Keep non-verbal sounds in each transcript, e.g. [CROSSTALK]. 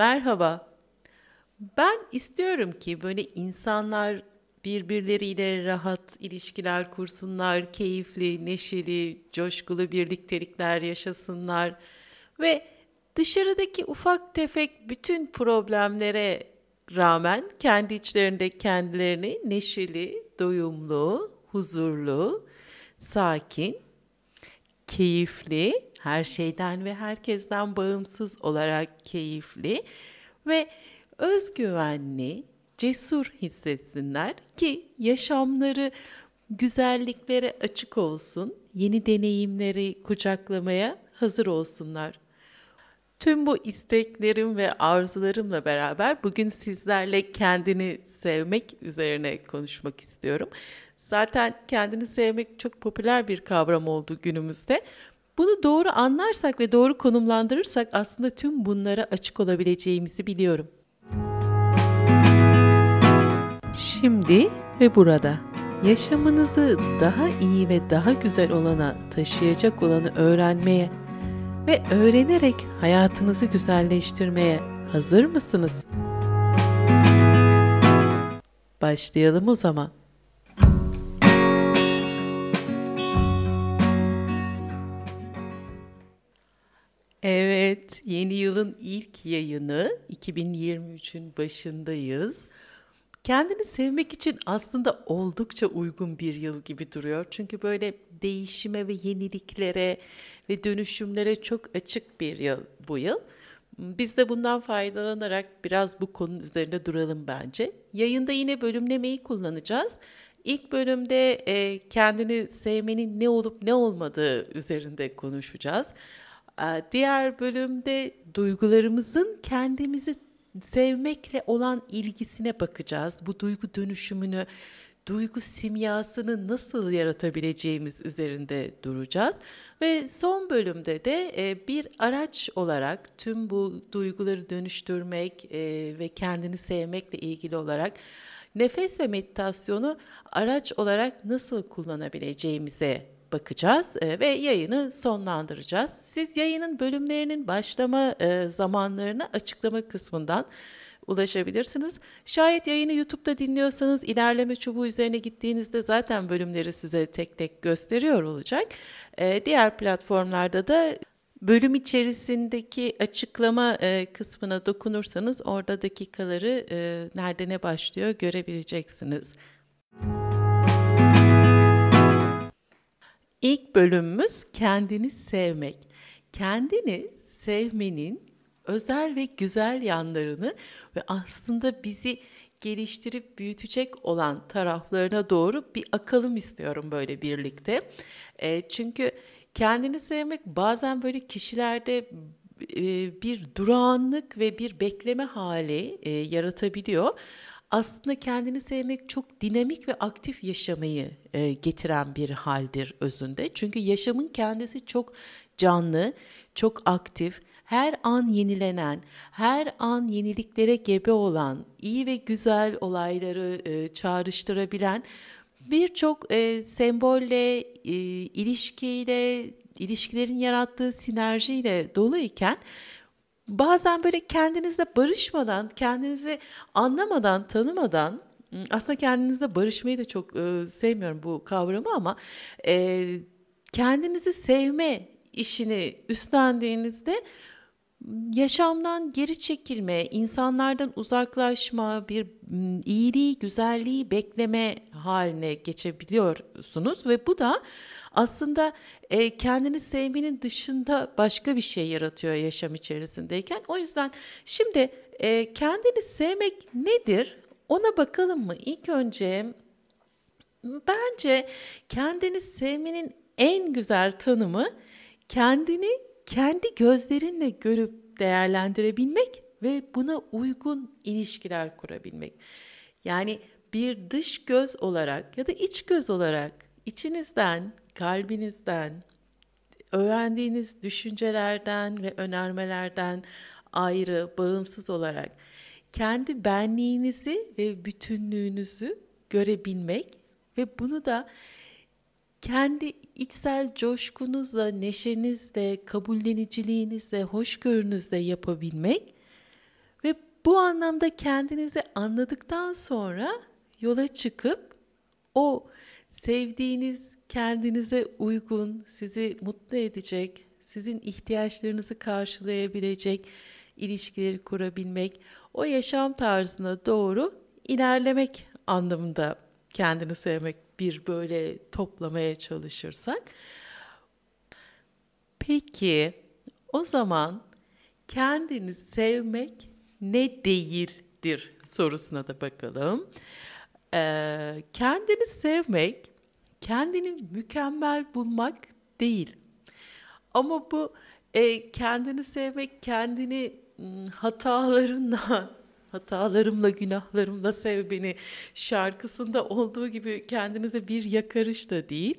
Merhaba. Ben istiyorum ki böyle insanlar birbirleriyle rahat ilişkiler kursunlar, keyifli, neşeli, coşkulu birliktelikler yaşasınlar ve dışarıdaki ufak tefek bütün problemlere rağmen kendi içlerinde kendilerini neşeli, doyumlu, huzurlu, sakin, keyifli, her şeyden ve herkesten bağımsız olarak keyifli ve özgüvenli, cesur hissetsinler ki yaşamları güzelliklere açık olsun, yeni deneyimleri kucaklamaya hazır olsunlar. Tüm bu isteklerim ve arzularımla beraber bugün sizlerle kendini sevmek üzerine konuşmak istiyorum. Zaten kendini sevmek çok popüler bir kavram oldu günümüzde. Bunu doğru anlarsak ve doğru konumlandırırsak aslında tüm bunlara açık olabileceğimizi biliyorum. Şimdi ve burada yaşamınızı daha iyi ve daha güzel olana taşıyacak olanı öğrenmeye ve öğrenerek hayatınızı güzelleştirmeye hazır mısınız? Başlayalım o zaman. Evet, yeni yılın ilk yayını 2023'ün başındayız. Kendini sevmek için aslında oldukça uygun bir yıl gibi duruyor. Çünkü böyle değişime ve yeniliklere ve dönüşümlere çok açık bir yıl bu yıl. Biz de bundan faydalanarak biraz bu konu üzerinde duralım bence. Yayında yine bölümlemeyi kullanacağız. İlk bölümde e, kendini sevmenin ne olup ne olmadığı üzerinde konuşacağız. Diğer bölümde duygularımızın kendimizi sevmekle olan ilgisine bakacağız. Bu duygu dönüşümünü, duygu simyasını nasıl yaratabileceğimiz üzerinde duracağız. Ve son bölümde de e, bir araç olarak tüm bu duyguları dönüştürmek e, ve kendini sevmekle ilgili olarak nefes ve meditasyonu araç olarak nasıl kullanabileceğimize bakacağız e, ve yayını sonlandıracağız. Siz yayının bölümlerinin başlama e, zamanlarını açıklama kısmından ulaşabilirsiniz. Şayet yayını YouTube'da dinliyorsanız ilerleme çubuğu üzerine gittiğinizde zaten bölümleri size tek tek gösteriyor olacak. E, diğer platformlarda da bölüm içerisindeki açıklama kısmına dokunursanız orada dakikaları nerede ne başlıyor görebileceksiniz. İlk bölümümüz kendini sevmek. Kendini sevmenin özel ve güzel yanlarını ve aslında bizi geliştirip büyütecek olan taraflarına doğru bir akalım istiyorum böyle birlikte. E, çünkü kendini sevmek bazen böyle kişilerde e, bir durağanlık ve bir bekleme hali e, yaratabiliyor aslında kendini sevmek çok dinamik ve aktif yaşamayı e, getiren bir haldir özünde. Çünkü yaşamın kendisi çok canlı, çok aktif, her an yenilenen, her an yeniliklere gebe olan, iyi ve güzel olayları e, çağrıştırabilen birçok e, sembolle, e, ilişkiyle, ilişkilerin yarattığı sinerjiyle dolu iken bazen böyle kendinizle barışmadan, kendinizi anlamadan, tanımadan aslında kendinizle barışmayı da çok e, sevmiyorum bu kavramı ama e, kendinizi sevme işini üstlendiğinizde yaşamdan geri çekilme, insanlardan uzaklaşma, bir iyiliği, güzelliği bekleme haline geçebiliyorsunuz ve bu da aslında e, kendini sevmenin dışında başka bir şey yaratıyor yaşam içerisindeyken. O yüzden şimdi e, kendini sevmek nedir? Ona bakalım mı? İlk önce bence kendini sevmenin en güzel tanımı kendini kendi gözlerinle görüp değerlendirebilmek ve buna uygun ilişkiler kurabilmek. Yani bir dış göz olarak ya da iç göz olarak içinizden kalbinizden, öğrendiğiniz düşüncelerden ve önermelerden ayrı, bağımsız olarak kendi benliğinizi ve bütünlüğünüzü görebilmek ve bunu da kendi içsel coşkunuzla, neşenizle, kabulleniciliğinizle, hoşgörünüzle yapabilmek Bu anlamda kendinizi anladıktan sonra yola çıkıp o sevdiğiniz, kendinize uygun, sizi mutlu edecek, sizin ihtiyaçlarınızı karşılayabilecek ilişkileri kurabilmek, o yaşam tarzına doğru ilerlemek anlamında kendini sevmek bir böyle toplamaya çalışırsak. Peki o zaman kendini sevmek ne değildir sorusuna da bakalım. Ee, kendini sevmek, kendini mükemmel bulmak değil. Ama bu e, kendini sevmek, kendini hatalarınla, hatalarımla, günahlarımla sev beni şarkısında olduğu gibi kendinize bir yakarış da değil.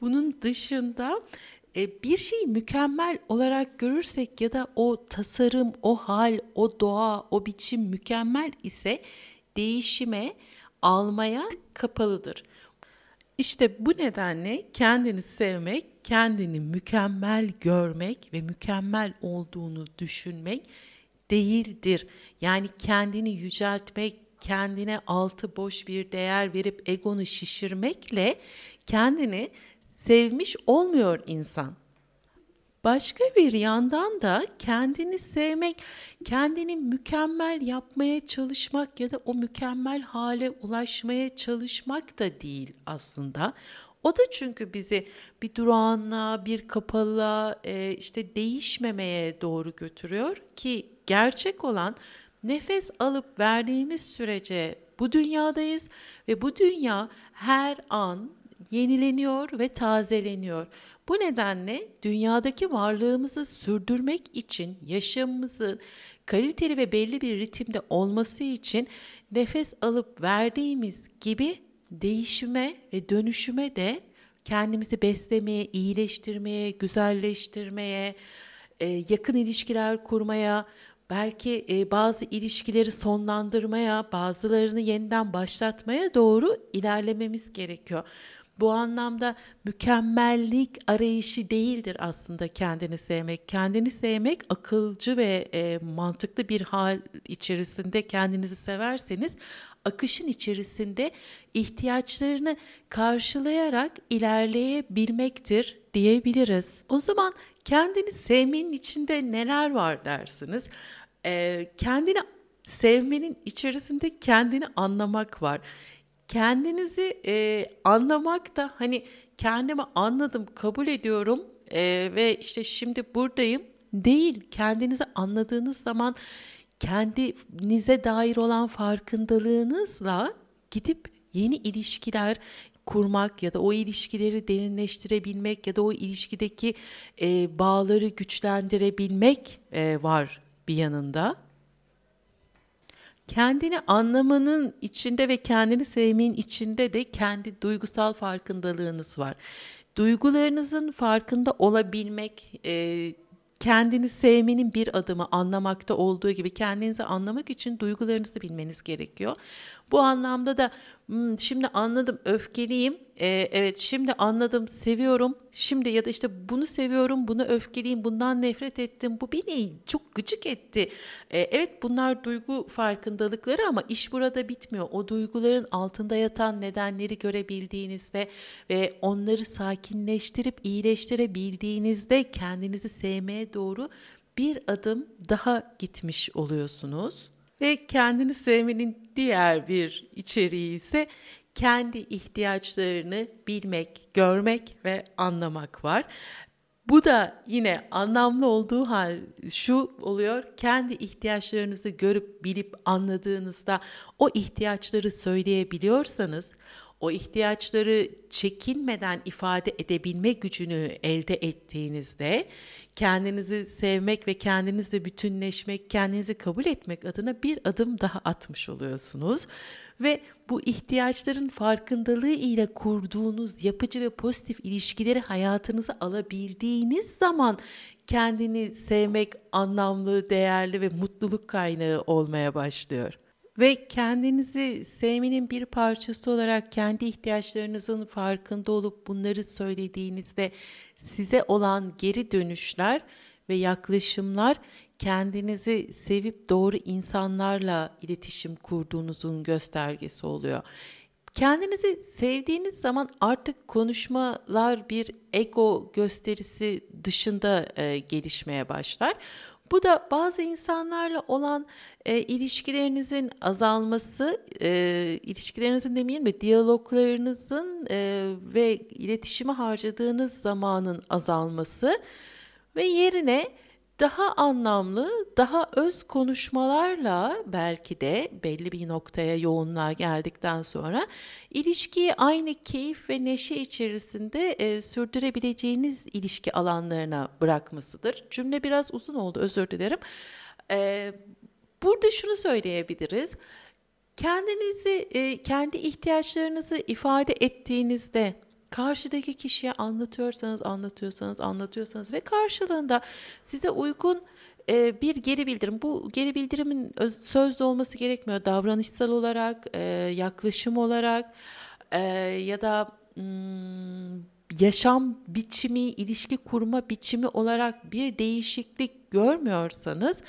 Bunun dışında e, bir şeyi mükemmel olarak görürsek ya da o tasarım, o hal, o doğa, o biçim mükemmel ise değişime, almaya kapalıdır. İşte bu nedenle kendini sevmek, kendini mükemmel görmek ve mükemmel olduğunu düşünmek değildir. Yani kendini yüceltmek, kendine altı boş bir değer verip egonu şişirmekle kendini sevmiş olmuyor insan. Başka bir yandan da kendini sevmek, kendini mükemmel yapmaya çalışmak ya da o mükemmel hale ulaşmaya çalışmak da değil aslında. O da çünkü bizi bir durağanlığa, bir kapalılığa, e, işte değişmemeye doğru götürüyor ki gerçek olan nefes alıp verdiğimiz sürece bu dünyadayız ve bu dünya her an yenileniyor ve tazeleniyor. Bu nedenle dünyadaki varlığımızı sürdürmek için yaşamımızın kaliteli ve belli bir ritimde olması için nefes alıp verdiğimiz gibi değişime ve dönüşüme de kendimizi beslemeye, iyileştirmeye, güzelleştirmeye, e, yakın ilişkiler kurmaya, belki e, bazı ilişkileri sonlandırmaya, bazılarını yeniden başlatmaya doğru ilerlememiz gerekiyor. Bu anlamda mükemmellik arayışı değildir aslında kendini sevmek. Kendini sevmek akılcı ve e, mantıklı bir hal içerisinde kendinizi severseniz akışın içerisinde ihtiyaçlarını karşılayarak ilerleyebilmektir diyebiliriz. O zaman kendini sevmenin içinde neler var dersiniz? Ee, kendini sevmenin içerisinde kendini anlamak var kendinizi e, anlamak da hani kendimi anladım, kabul ediyorum e, ve işte şimdi buradayım değil. Kendinizi anladığınız zaman kendinize dair olan farkındalığınızla gidip yeni ilişkiler kurmak ya da o ilişkileri derinleştirebilmek ya da o ilişkideki e, bağları güçlendirebilmek e, var bir yanında kendini anlamanın içinde ve kendini sevmenin içinde de kendi duygusal farkındalığınız var. Duygularınızın farkında olabilmek, e, kendini sevmenin bir adımı anlamakta olduğu gibi kendinizi anlamak için duygularınızı bilmeniz gerekiyor. Bu anlamda da hmm, şimdi anladım öfkeliyim. Ee, evet şimdi anladım seviyorum. Şimdi ya da işte bunu seviyorum, bunu öfkeliyim, bundan nefret ettim. Bu beni çok gıcık etti. Ee, evet bunlar duygu farkındalıkları ama iş burada bitmiyor. O duyguların altında yatan nedenleri görebildiğinizde ve onları sakinleştirip iyileştirebildiğinizde kendinizi sevmeye doğru bir adım daha gitmiş oluyorsunuz. Ve kendini sevmenin diğer bir içeriği ise kendi ihtiyaçlarını bilmek, görmek ve anlamak var. Bu da yine anlamlı olduğu hal şu oluyor. Kendi ihtiyaçlarınızı görüp bilip anladığınızda o ihtiyaçları söyleyebiliyorsanız o ihtiyaçları çekinmeden ifade edebilme gücünü elde ettiğinizde kendinizi sevmek ve kendinizle bütünleşmek, kendinizi kabul etmek adına bir adım daha atmış oluyorsunuz ve bu ihtiyaçların farkındalığı ile kurduğunuz yapıcı ve pozitif ilişkileri hayatınıza alabildiğiniz zaman kendini sevmek anlamlı, değerli ve mutluluk kaynağı olmaya başlıyor. Ve kendinizi sevmenin bir parçası olarak kendi ihtiyaçlarınızın farkında olup bunları söylediğinizde size olan geri dönüşler ve yaklaşımlar kendinizi sevip doğru insanlarla iletişim kurduğunuzun göstergesi oluyor. Kendinizi sevdiğiniz zaman artık konuşmalar bir ego gösterisi dışında e, gelişmeye başlar. Bu da bazı insanlarla olan e, ilişkilerinizin azalması, e, ilişkilerinizin demeyelim mi, diyaloglarınızın e, ve iletişime harcadığınız zamanın azalması ve yerine daha anlamlı, daha öz konuşmalarla belki de belli bir noktaya yoğunluğa geldikten sonra ilişkiyi aynı keyif ve neşe içerisinde e, sürdürebileceğiniz ilişki alanlarına bırakmasıdır. Cümle biraz uzun oldu özür dilerim. E, burada şunu söyleyebiliriz. Kendinizi, e, kendi ihtiyaçlarınızı ifade ettiğinizde karşıdaki kişiye anlatıyorsanız, anlatıyorsanız, anlatıyorsanız ve karşılığında size uygun e, bir geri bildirim. Bu geri bildirimin öz, sözlü olması gerekmiyor. Davranışsal olarak, e, yaklaşım olarak e, ya da hmm, yaşam biçimi, ilişki kurma biçimi olarak bir değişiklik görmüyorsanız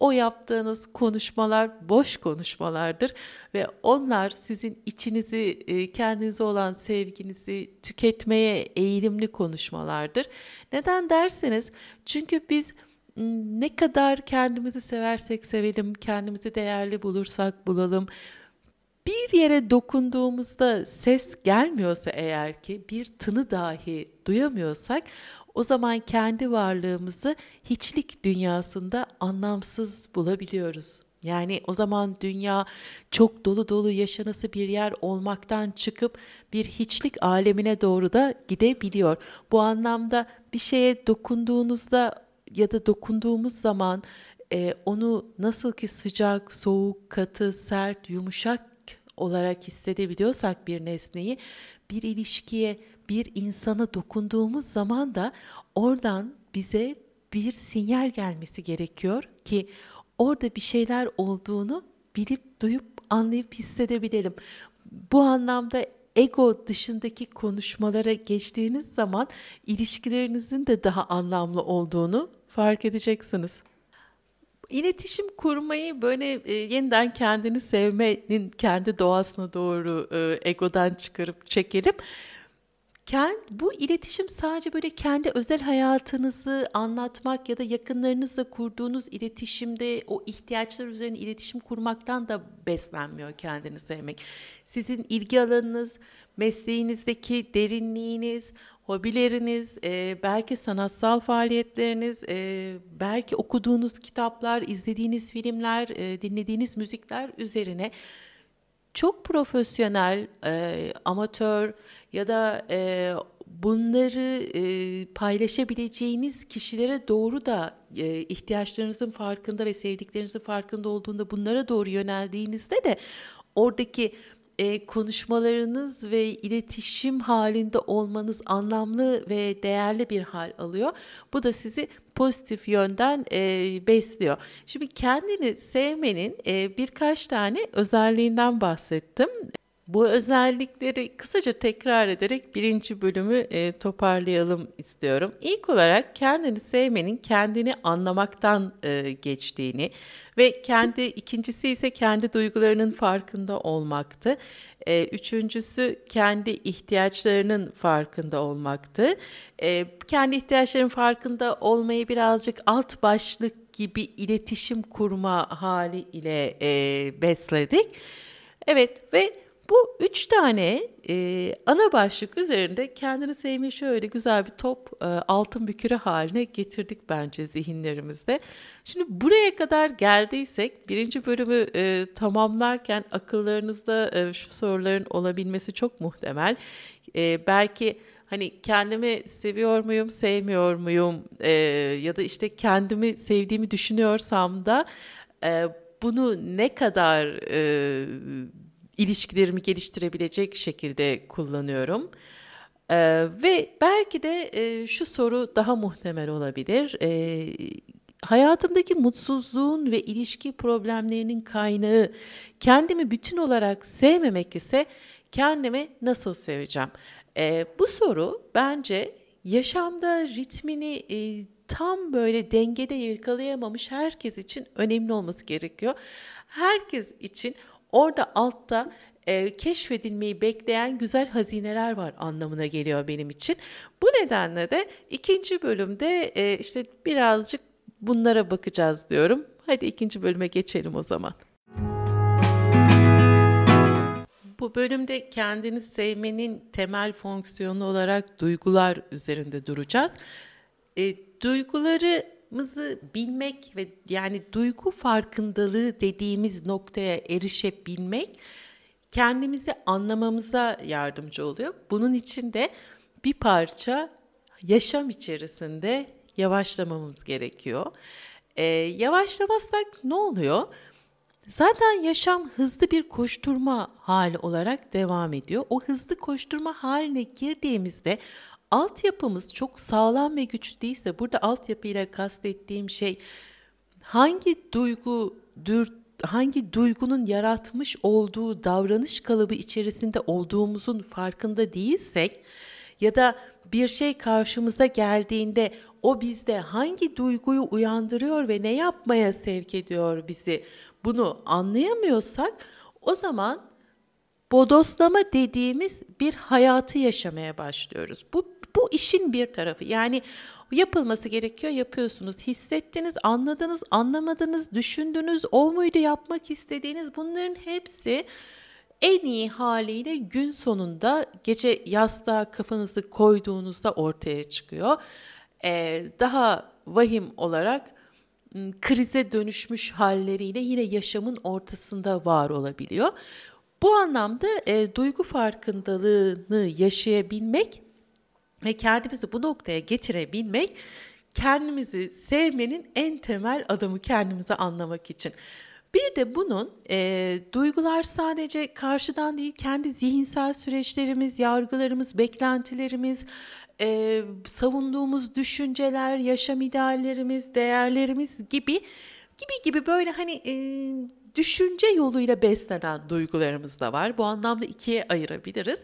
o yaptığınız konuşmalar boş konuşmalardır ve onlar sizin içinizi, e, kendinize olan sevginizi tüketmeye eğilimli konuşmalardır. Neden derseniz çünkü biz ne kadar kendimizi seversek sevelim, kendimizi değerli bulursak bulalım, bir yere dokunduğumuzda ses gelmiyorsa eğer ki bir tını dahi duyamıyorsak o zaman kendi varlığımızı hiçlik dünyasında anlamsız bulabiliyoruz. Yani o zaman dünya çok dolu dolu yaşanası bir yer olmaktan çıkıp bir hiçlik alemine doğru da gidebiliyor. Bu anlamda bir şeye dokunduğunuzda ya da dokunduğumuz zaman e, onu nasıl ki sıcak, soğuk, katı, sert, yumuşak olarak hissedebiliyorsak bir nesneyi bir ilişkiye, bir insana dokunduğumuz zaman da oradan bize bir sinyal gelmesi gerekiyor ki orada bir şeyler olduğunu bilip duyup anlayıp hissedebilelim. Bu anlamda ego dışındaki konuşmalara geçtiğiniz zaman ilişkilerinizin de daha anlamlı olduğunu fark edeceksiniz. İletişim kurmayı böyle e, yeniden kendini sevmenin kendi doğasına doğru e, egodan çıkarıp çekelim bu iletişim sadece böyle kendi özel hayatınızı anlatmak ya da yakınlarınızla kurduğunuz iletişimde o ihtiyaçlar üzerine iletişim kurmaktan da beslenmiyor kendini sevmek. Sizin ilgi alanınız, mesleğinizdeki derinliğiniz, hobileriniz, e, belki sanatsal faaliyetleriniz, e, belki okuduğunuz kitaplar, izlediğiniz filmler, e, dinlediğiniz müzikler üzerine çok profesyonel, e, amatör ya da e, bunları e, paylaşabileceğiniz kişilere doğru da e, ihtiyaçlarınızın farkında ve sevdiklerinizin farkında olduğunda bunlara doğru yöneldiğinizde de oradaki e, konuşmalarınız ve iletişim halinde olmanız anlamlı ve değerli bir hal alıyor. Bu da sizi pozitif yönden e, besliyor. Şimdi kendini sevmenin e, birkaç tane özelliğinden bahsettim. Bu özellikleri kısaca tekrar ederek birinci bölümü e, toparlayalım istiyorum. İlk olarak kendini sevmenin kendini anlamaktan e, geçtiğini ve kendi ikincisi ise kendi duygularının farkında olmaktı. E, üçüncüsü kendi ihtiyaçlarının farkında olmaktı. E, kendi ihtiyaçlarının farkında olmayı birazcık alt başlık gibi iletişim kurma hali ile e, besledik. Evet ve bu üç tane e, ana başlık üzerinde kendini sevmeyi şöyle güzel bir top e, altın bir küre haline getirdik bence zihinlerimizde. Şimdi buraya kadar geldiysek birinci bölümü e, tamamlarken akıllarınızda e, şu soruların olabilmesi çok muhtemel. E, belki hani kendimi seviyor muyum, sevmiyor muyum e, ya da işte kendimi sevdiğimi düşünüyorsam da e, bunu ne kadar e, ilişkilerimi geliştirebilecek şekilde kullanıyorum. Ee, ve belki de e, şu soru daha muhtemel olabilir. E, hayatımdaki mutsuzluğun ve ilişki problemlerinin kaynağı kendimi bütün olarak sevmemek ise kendimi nasıl seveceğim? E, bu soru bence yaşamda ritmini e, tam böyle dengede yakalayamamış herkes için önemli olması gerekiyor. Herkes için orada altta e, keşfedilmeyi bekleyen güzel hazineler var anlamına geliyor benim için. Bu nedenle de ikinci bölümde e, işte birazcık bunlara bakacağız diyorum. Hadi ikinci bölüme geçelim o zaman. Bu bölümde kendini sevmenin temel fonksiyonu olarak duygular üzerinde duracağız. E, duygularımızı bilmek ve yani duygu farkındalığı dediğimiz noktaya erişebilmek kendimizi anlamamıza yardımcı oluyor. Bunun için de bir parça yaşam içerisinde yavaşlamamız gerekiyor. Ee, yavaşlamazsak ne oluyor? Zaten yaşam hızlı bir koşturma hali olarak devam ediyor. O hızlı koşturma haline girdiğimizde altyapımız çok sağlam ve güçlü değilse burada altyapıyla kastettiğim şey hangi duygu, dür, hangi duygunun yaratmış olduğu davranış kalıbı içerisinde olduğumuzun farkında değilsek ya da bir şey karşımıza geldiğinde o bizde hangi duyguyu uyandırıyor ve ne yapmaya sevk ediyor bizi bunu anlayamıyorsak o zaman bodoslama dediğimiz bir hayatı yaşamaya başlıyoruz. Bu bu işin bir tarafı. Yani yapılması gerekiyor, yapıyorsunuz. Hissettiniz, anladınız, anlamadınız, düşündünüz, o muydu yapmak istediğiniz bunların hepsi en iyi haliyle gün sonunda gece yastığa kafanızı koyduğunuzda ortaya çıkıyor. Ee, daha vahim olarak krize dönüşmüş halleriyle yine yaşamın ortasında var olabiliyor. Bu anlamda e, duygu farkındalığını yaşayabilmek ve kendimizi bu noktaya getirebilmek kendimizi sevmenin en temel adımı kendimizi anlamak için. Bir de bunun e, duygular sadece karşıdan değil kendi zihinsel süreçlerimiz, yargılarımız, beklentilerimiz, e, savunduğumuz düşünceler, yaşam ideallerimiz, değerlerimiz gibi gibi gibi böyle hani e, düşünce yoluyla beslenen duygularımız da var. Bu anlamda ikiye ayırabiliriz.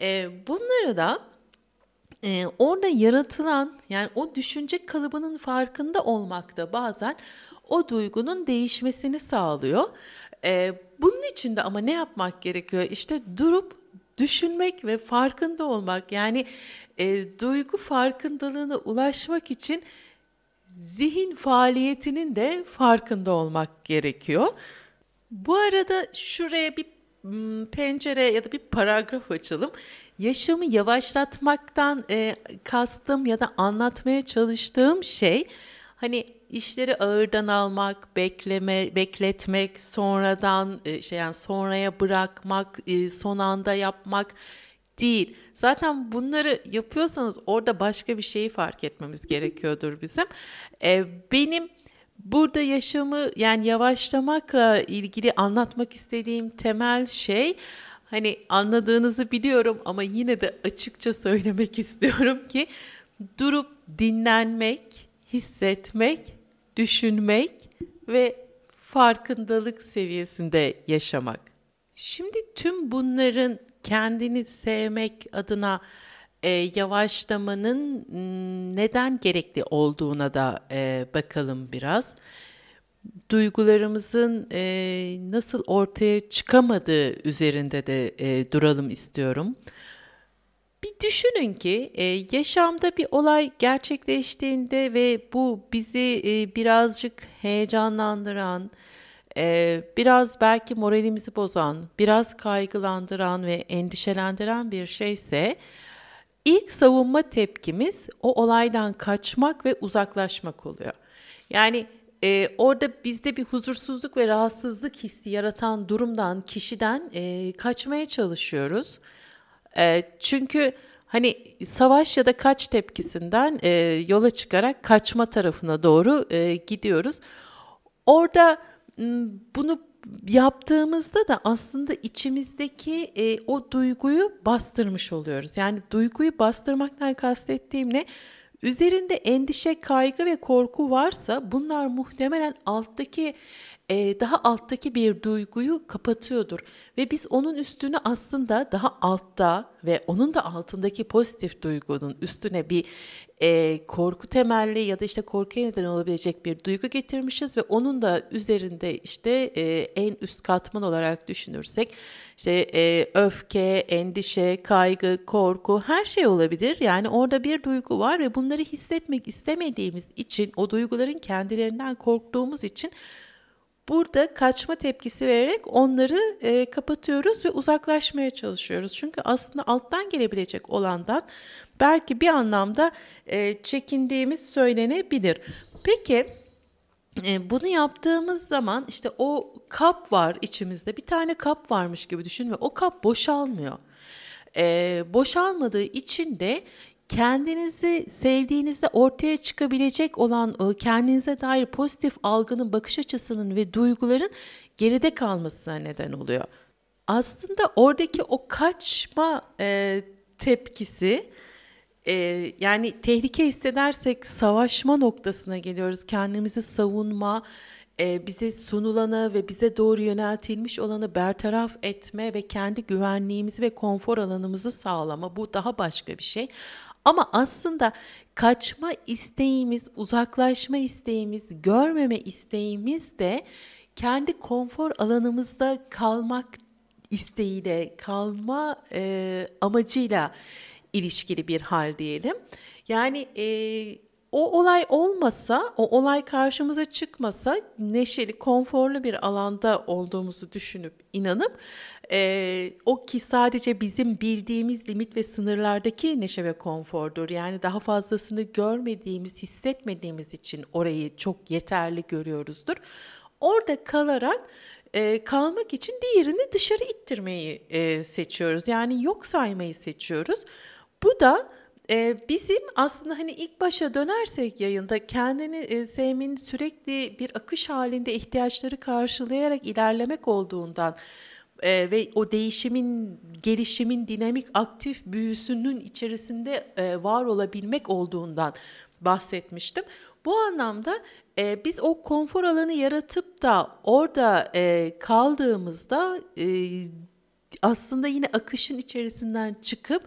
E, bunları da e, orada yaratılan yani o düşünce kalıbının farkında olmak da bazen o duygunun değişmesini sağlıyor. E, bunun için de ama ne yapmak gerekiyor? İşte durup düşünmek ve farkında olmak yani e, duygu farkındalığına ulaşmak için zihin faaliyetinin de farkında olmak gerekiyor. Bu arada şuraya bir pencere ya da bir paragraf açalım. Yaşamı yavaşlatmaktan e, kastım ya da anlatmaya çalıştığım şey hani işleri ağırdan almak, bekleme, bekletmek, sonradan e, şey yani sonraya bırakmak, e, son anda yapmak değil. Zaten bunları yapıyorsanız orada başka bir şeyi fark etmemiz gerekiyordur bizim. E, benim burada yaşamı yani yavaşlamakla ilgili anlatmak istediğim temel şey hani anladığınızı biliyorum ama yine de açıkça söylemek [LAUGHS] istiyorum ki durup dinlenmek, hissetmek, düşünmek ve farkındalık seviyesinde yaşamak. Şimdi tüm bunların kendini sevmek adına e, yavaşlamanın neden gerekli olduğuna da e, bakalım biraz. Duygularımızın e, nasıl ortaya çıkamadığı üzerinde de e, duralım istiyorum. Bir düşünün ki e, yaşamda bir olay gerçekleştiğinde ve bu bizi e, birazcık heyecanlandıran, e, biraz belki moralimizi bozan, biraz kaygılandıran ve endişelendiren bir şeyse ilk savunma tepkimiz o olaydan kaçmak ve uzaklaşmak oluyor. Yani e, orada bizde bir huzursuzluk ve rahatsızlık hissi yaratan durumdan, kişiden e, kaçmaya çalışıyoruz. E, çünkü hani savaş ya da kaç tepkisinden e, yola çıkarak kaçma tarafına doğru e, gidiyoruz. Orada bunu yaptığımızda da aslında içimizdeki e, o duyguyu bastırmış oluyoruz. Yani duyguyu bastırmaktan kastettiğim ne? Üzerinde endişe, kaygı ve korku varsa bunlar muhtemelen alttaki e, daha alttaki bir duyguyu kapatıyordur. Ve biz onun üstünü aslında daha altta ve onun da altındaki pozitif duygunun üstüne bir e, korku temelli ya da işte korkuya neden olabilecek bir duygu getirmişiz ve onun da üzerinde işte e, en üst katman olarak düşünürsek işte e, öfke, endişe, kaygı, korku her şey olabilir. Yani orada bir duygu var ve bunları hissetmek istemediğimiz için o duyguların kendilerinden korktuğumuz için Burada kaçma tepkisi vererek onları e, kapatıyoruz ve uzaklaşmaya çalışıyoruz. Çünkü aslında alttan gelebilecek olandan belki bir anlamda e, çekindiğimiz söylenebilir. Peki e, bunu yaptığımız zaman işte o kap var içimizde bir tane kap varmış gibi düşün ve o kap boşalmıyor. E, boşalmadığı için de kendinizi sevdiğinizde ortaya çıkabilecek olan kendinize dair pozitif algının, bakış açısının ve duyguların geride kalmasına neden oluyor. Aslında oradaki o kaçma e, tepkisi e, yani tehlike hissedersek savaşma noktasına geliyoruz. Kendimizi savunma, e, bize sunulanı ve bize doğru yöneltilmiş olanı bertaraf etme ve kendi güvenliğimizi ve konfor alanımızı sağlama bu daha başka bir şey. Ama aslında kaçma isteğimiz, uzaklaşma isteğimiz, görmeme isteğimiz de kendi konfor alanımızda kalmak isteğiyle, kalma e, amacıyla ilişkili bir hal diyelim. Yani e, o olay olmasa, o olay karşımıza çıkmasa neşeli, konforlu bir alanda olduğumuzu düşünüp, inanıp e, o ki sadece bizim bildiğimiz limit ve sınırlardaki neşe ve konfordur. Yani daha fazlasını görmediğimiz, hissetmediğimiz için orayı çok yeterli görüyoruzdur. Orada kalarak e, kalmak için diğerini dışarı ittirmeyi e, seçiyoruz. Yani yok saymayı seçiyoruz. Bu da e, bizim aslında hani ilk başa dönersek yayında kendini e, sevmenin sürekli bir akış halinde ihtiyaçları karşılayarak ilerlemek olduğundan e, ve o değişimin, gelişimin dinamik aktif büyüsünün içerisinde e, var olabilmek olduğundan bahsetmiştim. Bu anlamda e, biz o konfor alanı yaratıp da orada e, kaldığımızda e, aslında yine akışın içerisinden çıkıp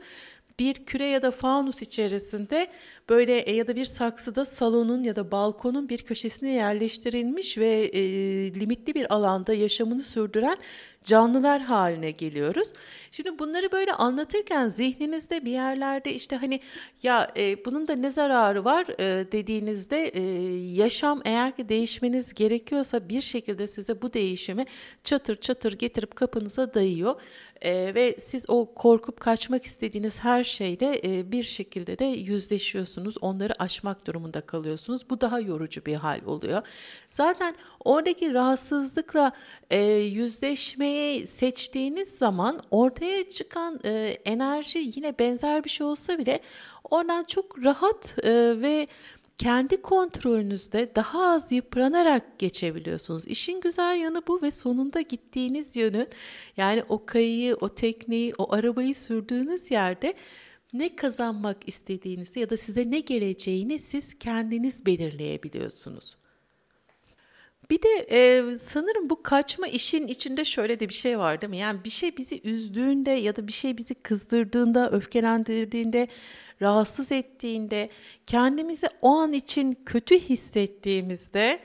bir küre ya da fanus içerisinde böyle e, ya da bir saksıda salonun ya da balkonun bir köşesine yerleştirilmiş ve e, limitli bir alanda yaşamını sürdüren canlılar haline geliyoruz. Şimdi bunları böyle anlatırken zihninizde bir yerlerde işte hani ya e, bunun da ne zararı var e, dediğinizde e, yaşam eğer ki değişmeniz gerekiyorsa bir şekilde size bu değişimi çatır çatır getirip kapınıza dayıyor. E, ve siz o korkup kaçmak istediğiniz her şeyle e, bir şekilde de yüzleşiyorsunuz. Onları aşmak durumunda kalıyorsunuz. Bu daha yorucu bir hal oluyor. Zaten oradaki rahatsızlıkla e, yüzleşmeyi seçtiğiniz zaman ortaya çıkan e, enerji yine benzer bir şey olsa bile oradan çok rahat e, ve kendi kontrolünüzde daha az yıpranarak geçebiliyorsunuz. İşin güzel yanı bu ve sonunda gittiğiniz yönün yani o kayıyı, o tekneyi, o arabayı sürdüğünüz yerde ne kazanmak istediğinizi ya da size ne geleceğini siz kendiniz belirleyebiliyorsunuz. Bir de e, sanırım bu kaçma işin içinde şöyle de bir şey var değil mi? Yani bir şey bizi üzdüğünde ya da bir şey bizi kızdırdığında, öfkelendirdiğinde, rahatsız ettiğinde, kendimizi o an için kötü hissettiğimizde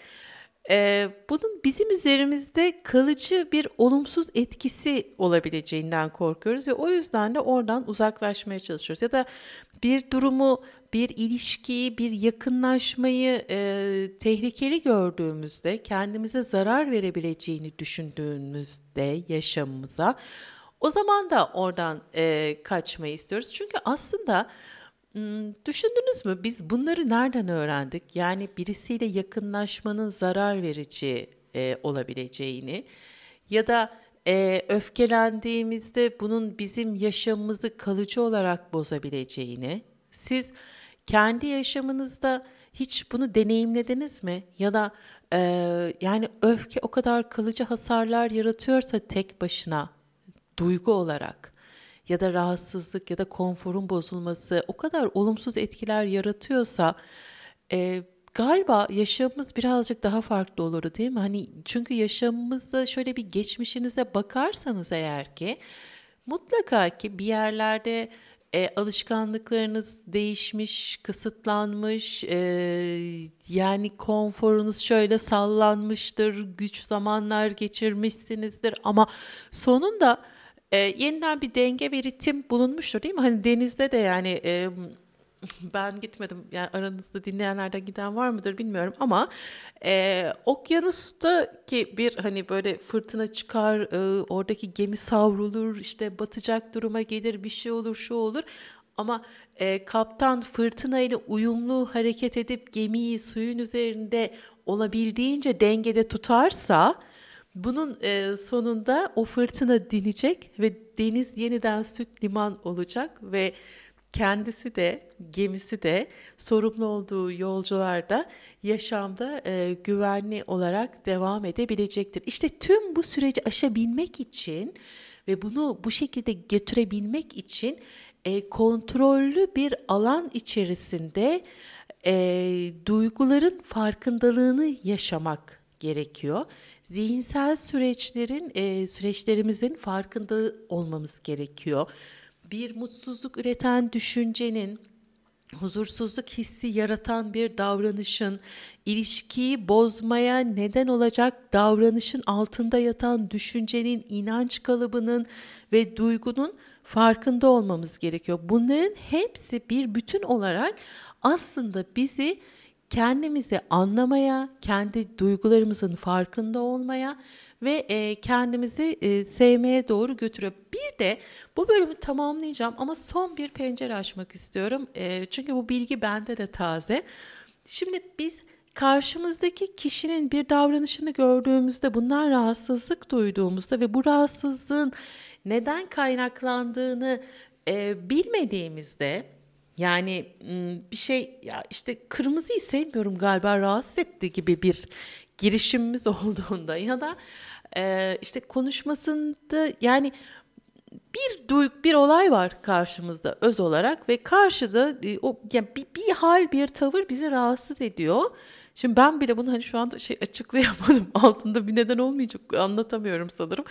e, bunun bizim üzerimizde kalıcı bir olumsuz etkisi olabileceğinden korkuyoruz ve o yüzden de oradan uzaklaşmaya çalışıyoruz. Ya da bir durumu, bir ilişkiyi, bir yakınlaşmayı e, tehlikeli gördüğümüzde, kendimize zarar verebileceğini düşündüğümüzde yaşamımıza, o zaman da oradan e, kaçmayı istiyoruz. Çünkü aslında düşündünüz mü biz bunları nereden öğrendik? Yani birisiyle yakınlaşmanın zarar verici e, olabileceğini ya da e, öfkelendiğimizde bunun bizim yaşamımızı kalıcı olarak bozabileceğini, siz kendi yaşamınızda hiç bunu deneyimlediniz mi? Ya da e, yani öfke o kadar kalıcı hasarlar yaratıyorsa tek başına duygu olarak ya da rahatsızlık ya da konforun bozulması o kadar olumsuz etkiler yaratıyorsa e, galiba yaşamımız birazcık daha farklı olurdu değil mi? Hani çünkü yaşamımızda şöyle bir geçmişinize bakarsanız eğer ki mutlaka ki bir yerlerde e, alışkanlıklarınız değişmiş, kısıtlanmış, e, yani konforunuz şöyle sallanmıştır, güç zamanlar geçirmişsinizdir ama sonunda e, yeniden bir denge ve ritim bulunmuştur değil mi? Hani denizde de yani e, [LAUGHS] ben gitmedim. Yani aranızda dinleyenlerden giden var mıdır bilmiyorum ama e, okyanusta ki bir hani böyle fırtına çıkar, e, oradaki gemi savrulur, işte batacak duruma gelir, bir şey olur, şu olur. Ama e, kaptan fırtına ile uyumlu hareket edip gemiyi suyun üzerinde olabildiğince dengede tutarsa bunun e, sonunda o fırtına dinecek ve deniz yeniden süt liman olacak ve kendisi de gemisi de sorumlu olduğu yolcularda yaşamda e, güvenli olarak devam edebilecektir. İşte tüm bu süreci aşabilmek için ve bunu bu şekilde götürebilmek için e, kontrollü bir alan içerisinde e, duyguların farkındalığını yaşamak gerekiyor. Zihinsel süreçlerin, e, süreçlerimizin farkında olmamız gerekiyor bir mutsuzluk üreten düşüncenin, huzursuzluk hissi yaratan bir davranışın, ilişkiyi bozmaya neden olacak davranışın altında yatan düşüncenin, inanç kalıbının ve duygunun farkında olmamız gerekiyor. Bunların hepsi bir bütün olarak aslında bizi kendimizi anlamaya, kendi duygularımızın farkında olmaya ve e, kendimizi e, sevmeye doğru götürüyor. Bir de bu bölümü tamamlayacağım ama son bir pencere açmak istiyorum. E, çünkü bu bilgi bende de taze. Şimdi biz karşımızdaki kişinin bir davranışını gördüğümüzde bundan rahatsızlık duyduğumuzda ve bu rahatsızlığın neden kaynaklandığını e, bilmediğimizde yani bir şey ya işte kırmızıyı sevmiyorum galiba rahatsız etti gibi bir girişimimiz [LAUGHS] olduğunda ya da e, işte konuşmasında yani bir duyg bir olay var karşımızda öz olarak ve karşıda e, o yani bir, bir hal bir tavır bizi rahatsız ediyor. Şimdi ben bile bunu hani şu anda şey açıklayamadım. [LAUGHS] Altında bir neden olmayacak anlatamıyorum sanırım.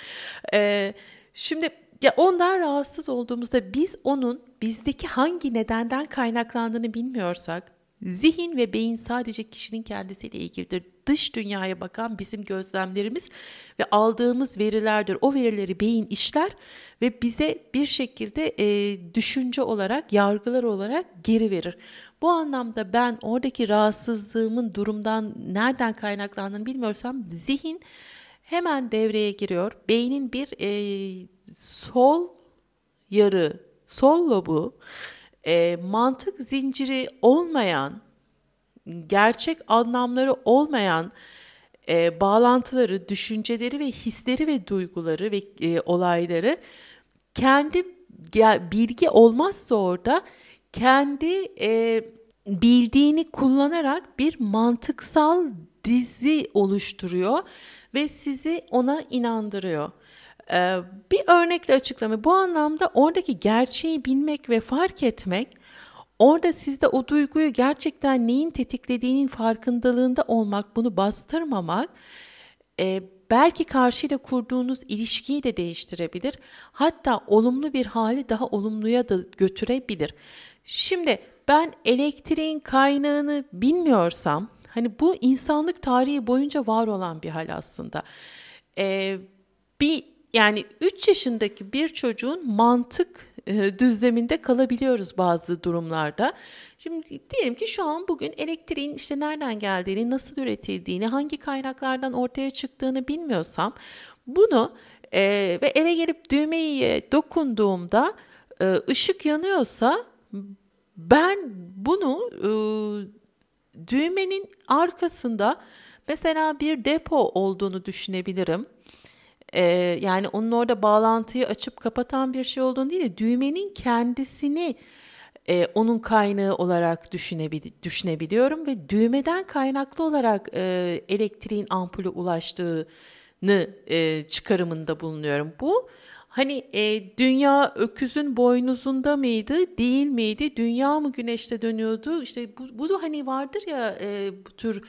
Ee, şimdi ya ondan rahatsız olduğumuzda biz onun bizdeki hangi nedenden kaynaklandığını bilmiyorsak Zihin ve beyin sadece kişinin kendisiyle ilgilidir. Dış dünyaya bakan bizim gözlemlerimiz ve aldığımız verilerdir. O verileri beyin işler ve bize bir şekilde e, düşünce olarak, yargılar olarak geri verir. Bu anlamda ben oradaki rahatsızlığımın durumdan nereden kaynaklandığını bilmiyorsam zihin hemen devreye giriyor. Beynin bir e, sol yarı, sol lobu e, mantık zinciri olmayan, gerçek anlamları olmayan e, bağlantıları, düşünceleri ve hisleri ve duyguları ve e, olayları kendi bilgi olmazsa orada kendi e, bildiğini kullanarak bir mantıksal dizi oluşturuyor ve sizi ona inandırıyor. Ee, bir örnekle açıklama. Bu anlamda oradaki gerçeği bilmek ve fark etmek, orada sizde o duyguyu gerçekten neyin tetiklediğinin farkındalığında olmak, bunu bastırmamak, e, belki karşıyla kurduğunuz ilişkiyi de değiştirebilir. Hatta olumlu bir hali daha olumluya da götürebilir. Şimdi ben elektriğin kaynağını bilmiyorsam, hani bu insanlık tarihi boyunca var olan bir hal aslında. Ee, bir yani 3 yaşındaki bir çocuğun mantık e, düzleminde kalabiliyoruz bazı durumlarda. Şimdi diyelim ki şu an bugün elektriğin işte nereden geldiğini, nasıl üretildiğini, hangi kaynaklardan ortaya çıktığını bilmiyorsam bunu e, ve eve gelip düğmeyi dokunduğumda e, ışık yanıyorsa ben bunu e, düğmenin arkasında mesela bir depo olduğunu düşünebilirim e, yani onun orada bağlantıyı açıp kapatan bir şey olduğunu değil de düğmenin kendisini e, onun kaynağı olarak düşünebil- düşünebiliyorum ve düğmeden kaynaklı olarak e, elektriğin ampulü ulaştığını e, çıkarımında bulunuyorum. Bu Hani e, dünya öküzün boynuzunda mıydı, değil miydi? Dünya mı güneşte dönüyordu? İşte bu, bu da hani vardır ya e, bu tür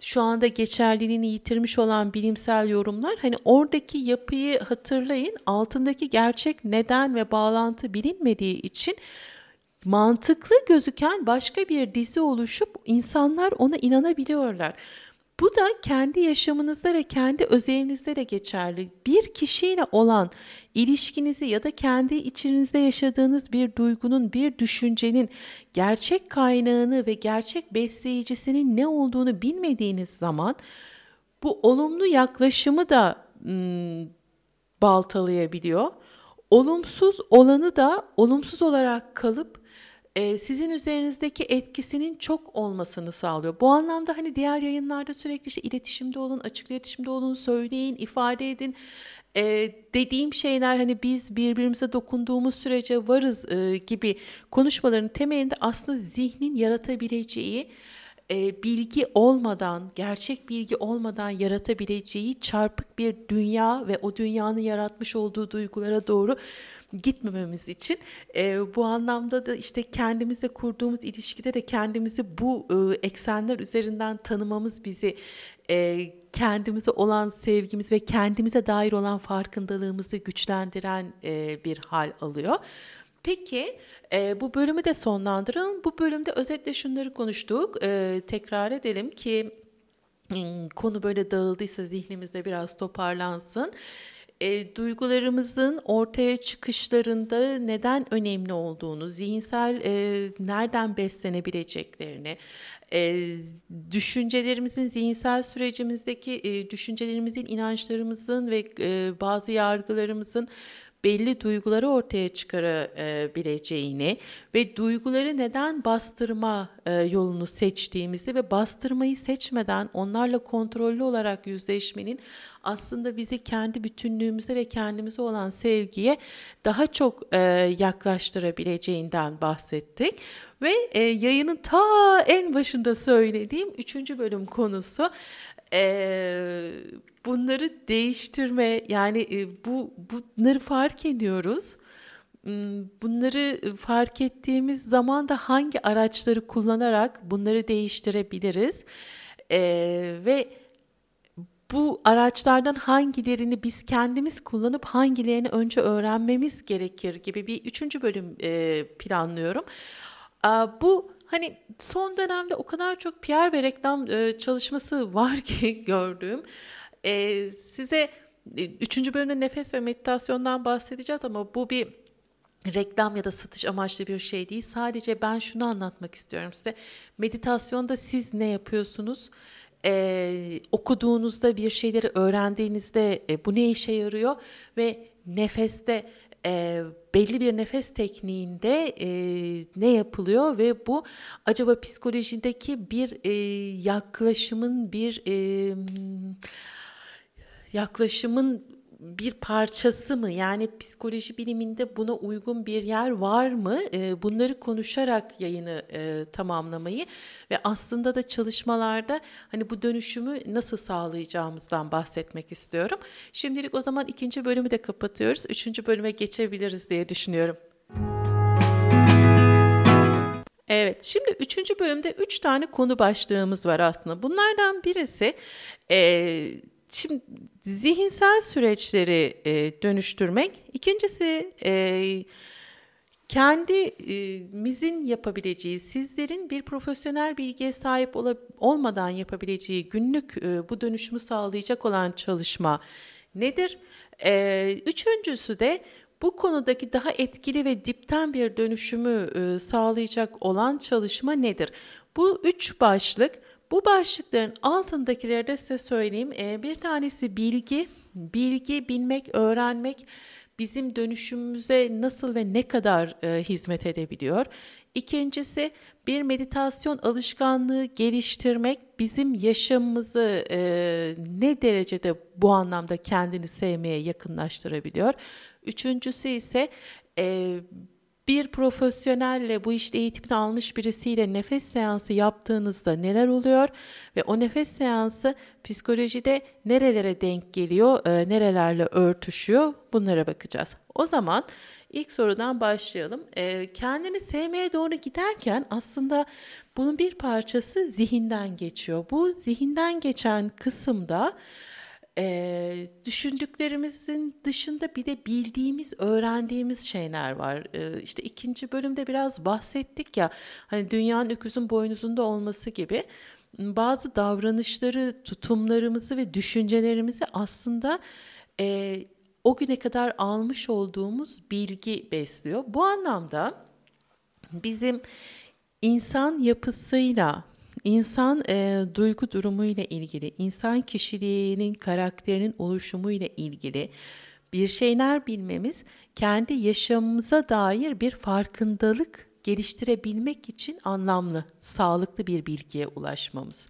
şu anda geçerliliğini yitirmiş olan bilimsel yorumlar. Hani oradaki yapıyı hatırlayın. Altındaki gerçek neden ve bağlantı bilinmediği için mantıklı gözüken başka bir dizi oluşup insanlar ona inanabiliyorlar. Bu da kendi yaşamınızda ve kendi özelinizde de geçerli. Bir kişiyle olan ilişkinizi ya da kendi içinizde yaşadığınız bir duygunun, bir düşüncenin gerçek kaynağını ve gerçek besleyicisinin ne olduğunu bilmediğiniz zaman bu olumlu yaklaşımı da hmm, baltalayabiliyor. Olumsuz olanı da olumsuz olarak kalıp e, sizin üzerinizdeki etkisinin çok olmasını sağlıyor. Bu anlamda hani diğer yayınlarda sürekli işte iletişimde olun, açık iletişimde olun, söyleyin, ifade edin. E, dediğim şeyler hani biz birbirimize dokunduğumuz sürece varız e, gibi konuşmaların temelinde aslında zihnin yaratabileceği e, bilgi olmadan, gerçek bilgi olmadan yaratabileceği çarpık bir dünya ve o dünyanın yaratmış olduğu duygulara doğru gitmememiz için e, bu anlamda da işte kendimizle kurduğumuz ilişkide de kendimizi bu e, eksenler üzerinden tanımamız bizi e, kendimize olan sevgimiz ve kendimize dair olan farkındalığımızı güçlendiren e, bir hal alıyor. Peki e, bu bölümü de sonlandıralım. Bu bölümde özetle şunları konuştuk. E, tekrar edelim ki konu böyle dağıldıysa zihnimizde biraz toparlansın e, duygularımızın ortaya çıkışlarında neden önemli olduğunu, zihinsel e, nereden beslenebileceklerini, e, düşüncelerimizin zihinsel sürecimizdeki e, düşüncelerimizin, inançlarımızın ve e, bazı yargılarımızın belli duyguları ortaya çıkarabileceğini ve duyguları neden bastırma e, yolunu seçtiğimizi ve bastırmayı seçmeden onlarla kontrollü olarak yüzleşmenin aslında bizi kendi bütünlüğümüze ve kendimize olan sevgiye daha çok e, yaklaştırabileceğinden bahsettik. Ve e, yayının ta en başında söylediğim üçüncü bölüm konusu e, bunları değiştirme yani e, bu bunları fark ediyoruz. Hmm, bunları fark ettiğimiz zaman da hangi araçları kullanarak bunları değiştirebiliriz e, ve bu araçlardan hangilerini biz kendimiz kullanıp hangilerini önce öğrenmemiz gerekir gibi bir üçüncü bölüm e, planlıyorum. Bu hani son dönemde o kadar çok PR ve reklam e, çalışması var [LAUGHS] ki gördüğüm. E, size e, üçüncü bölümde nefes ve meditasyondan bahsedeceğiz ama bu bir reklam ya da satış amaçlı bir şey değil. Sadece ben şunu anlatmak istiyorum size. Meditasyonda siz ne yapıyorsunuz? Ee, okuduğunuzda bir şeyleri öğrendiğinizde e, bu ne işe yarıyor ve nefeste e, belli bir nefes tekniğinde e, ne yapılıyor ve bu acaba psikolojideki bir e, yaklaşımın bir e, yaklaşımın bir parçası mı? Yani psikoloji biliminde buna uygun bir yer var mı? E, bunları konuşarak yayını e, tamamlamayı ve aslında da çalışmalarda hani bu dönüşümü nasıl sağlayacağımızdan bahsetmek istiyorum. Şimdilik o zaman ikinci bölümü de kapatıyoruz. Üçüncü bölüme geçebiliriz diye düşünüyorum. Evet, şimdi üçüncü bölümde üç tane konu başlığımız var aslında. Bunlardan birisi e, Şimdi zihinsel süreçleri e, dönüştürmek. İkincisi e, kendimizin yapabileceği, sizlerin bir profesyonel bilgiye sahip ol olmadan yapabileceği günlük e, bu dönüşümü sağlayacak olan çalışma nedir? E, üçüncüsü de bu konudaki daha etkili ve dipten bir dönüşümü e, sağlayacak olan çalışma nedir? Bu üç başlık bu başlıkların altındakileri de size söyleyeyim. Ee, bir tanesi bilgi, bilgi, bilmek, öğrenmek bizim dönüşümümüze nasıl ve ne kadar e, hizmet edebiliyor. İkincisi bir meditasyon alışkanlığı geliştirmek bizim yaşamımızı e, ne derecede bu anlamda kendini sevmeye yakınlaştırabiliyor. Üçüncüsü ise e, bir profesyonelle bu işte eğitimini almış birisiyle nefes seansı yaptığınızda neler oluyor ve o nefes seansı psikolojide nerelere denk geliyor, e, nerelerle örtüşüyor bunlara bakacağız. O zaman ilk sorudan başlayalım. E, kendini sevmeye doğru giderken aslında bunun bir parçası zihinden geçiyor. Bu zihinden geçen kısımda e, düşündüklerimizin dışında bir de bildiğimiz, öğrendiğimiz şeyler var. E, işte ikinci bölümde biraz bahsettik ya, hani dünyanın öküzün boynuzunda olması gibi bazı davranışları, tutumlarımızı ve düşüncelerimizi aslında e, o güne kadar almış olduğumuz bilgi besliyor. Bu anlamda bizim insan yapısıyla İnsan e, duygu durumu ile ilgili, insan kişiliğinin, karakterinin oluşumu ile ilgili bir şeyler bilmemiz kendi yaşamımıza dair bir farkındalık geliştirebilmek için anlamlı, sağlıklı bir bilgiye ulaşmamız.